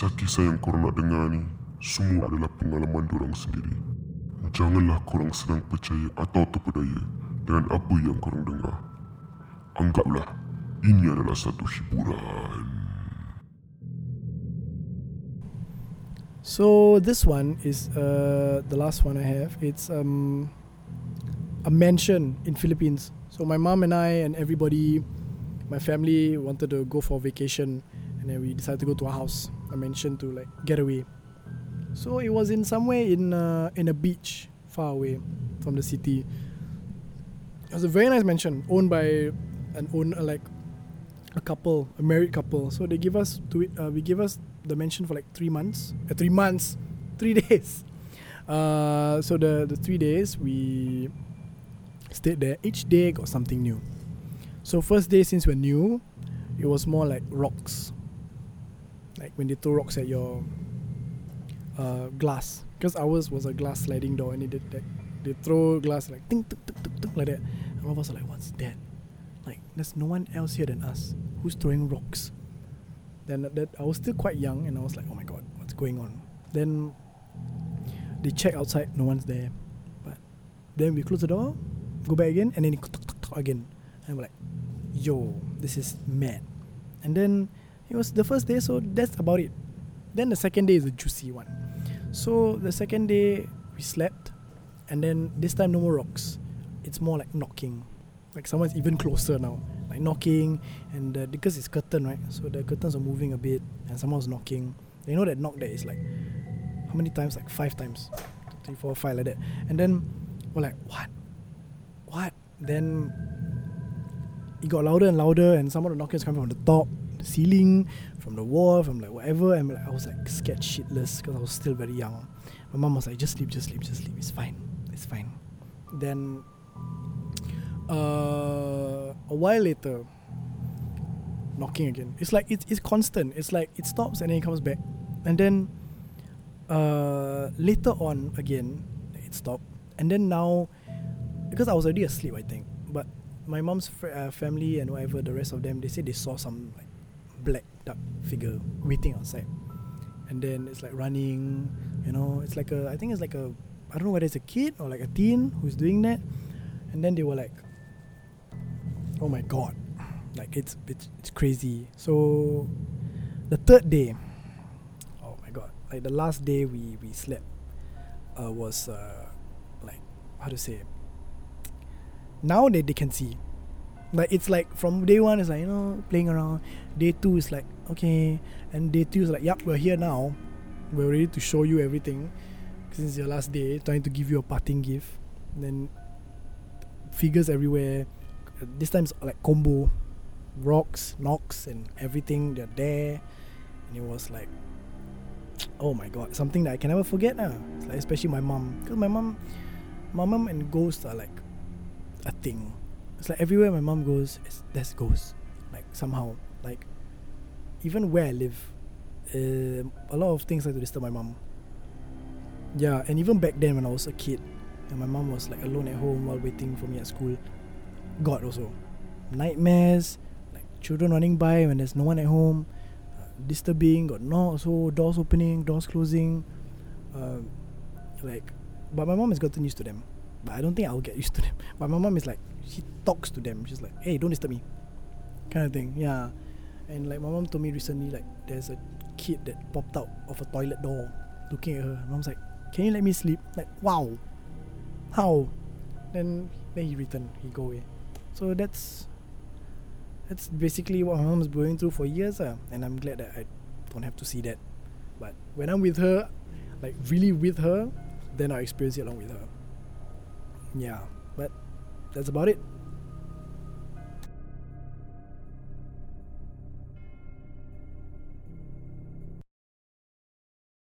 Kisah-kisah yang korang nak dengar ni Semua adalah pengalaman dorang sendiri Janganlah korang senang percaya atau terpedaya Dengan apa yang korang dengar Anggaplah ini adalah satu hiburan So this one is uh, the last one I have. It's um, a mansion in Philippines. So my mom and I and everybody, my family wanted to go for vacation, and then we decided to go to a house, a mansion to like get away. So it was in somewhere in uh, in a beach far away from the city. It was a very nice mansion owned by an own uh, like a couple, a married couple. So they give us to it. Uh, we give us the mansion for like three months. Uh, three months, three days. Uh, so the the three days we stayed there. Each day got something new. So first day since we're new, it was more like rocks. Like when they throw rocks at your uh, glass. Because ours was a glass sliding door and it did that. They throw glass like ting tuk tuk tuk tuk like that. And us are like, what's that? Like there's no one else here than us who's throwing rocks. Then that I was still quite young and I was like, oh my god, what's going on? Then they check outside, no one's there. But then we close the door, go back again, and then tuk, tuk, tuk, again. And we're like, yo, this is mad. And then it was the first day, so that's about it. Then the second day is a juicy one. So the second day we slept, and then this time no more rocks. It's more like knocking, like someone's even closer now, like knocking, and uh, because it's curtain right, so the curtains are moving a bit, and someone's knocking. You know that knock that is like how many times? Like five times, three, four, five, like that. And then we're like, what, what? Then it got louder and louder, and some of the knocking is coming from the top, the ceiling, from the wall, from like whatever. And like, I was like scared shitless because I was still very young. My mom was like, just sleep, just sleep, just sleep. It's fine, it's fine. Then uh, a while later, knocking again. It's like it's it's constant. It's like it stops and then it comes back, and then uh, later on again it stopped, and then now because I was already asleep, I think. But my mom's fr- uh, family and whatever the rest of them, they said they saw some like black dark figure waiting outside, and then it's like running. You know, it's like a I think it's like a I don't know whether it's a kid or like a teen who's doing that, and then they were like, "Oh my god!" Like it's it's it's crazy. So the third day, oh my god! Like the last day we we slept, uh, was uh, like how to say. Now that they can see, like it's like from day one it's like you know playing around. Day two is like okay, and day two is like yep we're here now, we're ready to show you everything. Since your last day, trying to give you a parting gift, then figures everywhere. This time it's like combo, rocks, knocks, and everything. They're there, and it was like, oh my god, something that I can never forget. Uh. Like especially my mom, because my mom, my mom and ghosts are like a thing. It's like everywhere my mom goes, it's, there's ghosts. Like somehow, like even where I live, uh, a lot of things like to disturb my mom. Yeah, and even back then when I was a kid, and my mom was like alone at home while waiting for me at school. God also, nightmares, like children running by when there's no one at home, uh, disturbing, got knocks, so doors opening, doors closing, uh, like. But my mom has gotten used to them. But I don't think I'll get used to them. But my mom is like, she talks to them. She's like, hey, don't disturb me, kind of thing. Yeah, and like my mom told me recently, like there's a kid that popped out of a toilet door, looking at her. Mom's like, can you let me sleep? Like, wow, how? Then then he returned, he go away. So that's that's basically what my mom's going through for years, uh, and I'm glad that I don't have to see that. But when I'm with her, like really with her, then I experience it along with her. Yeah, but that's about it.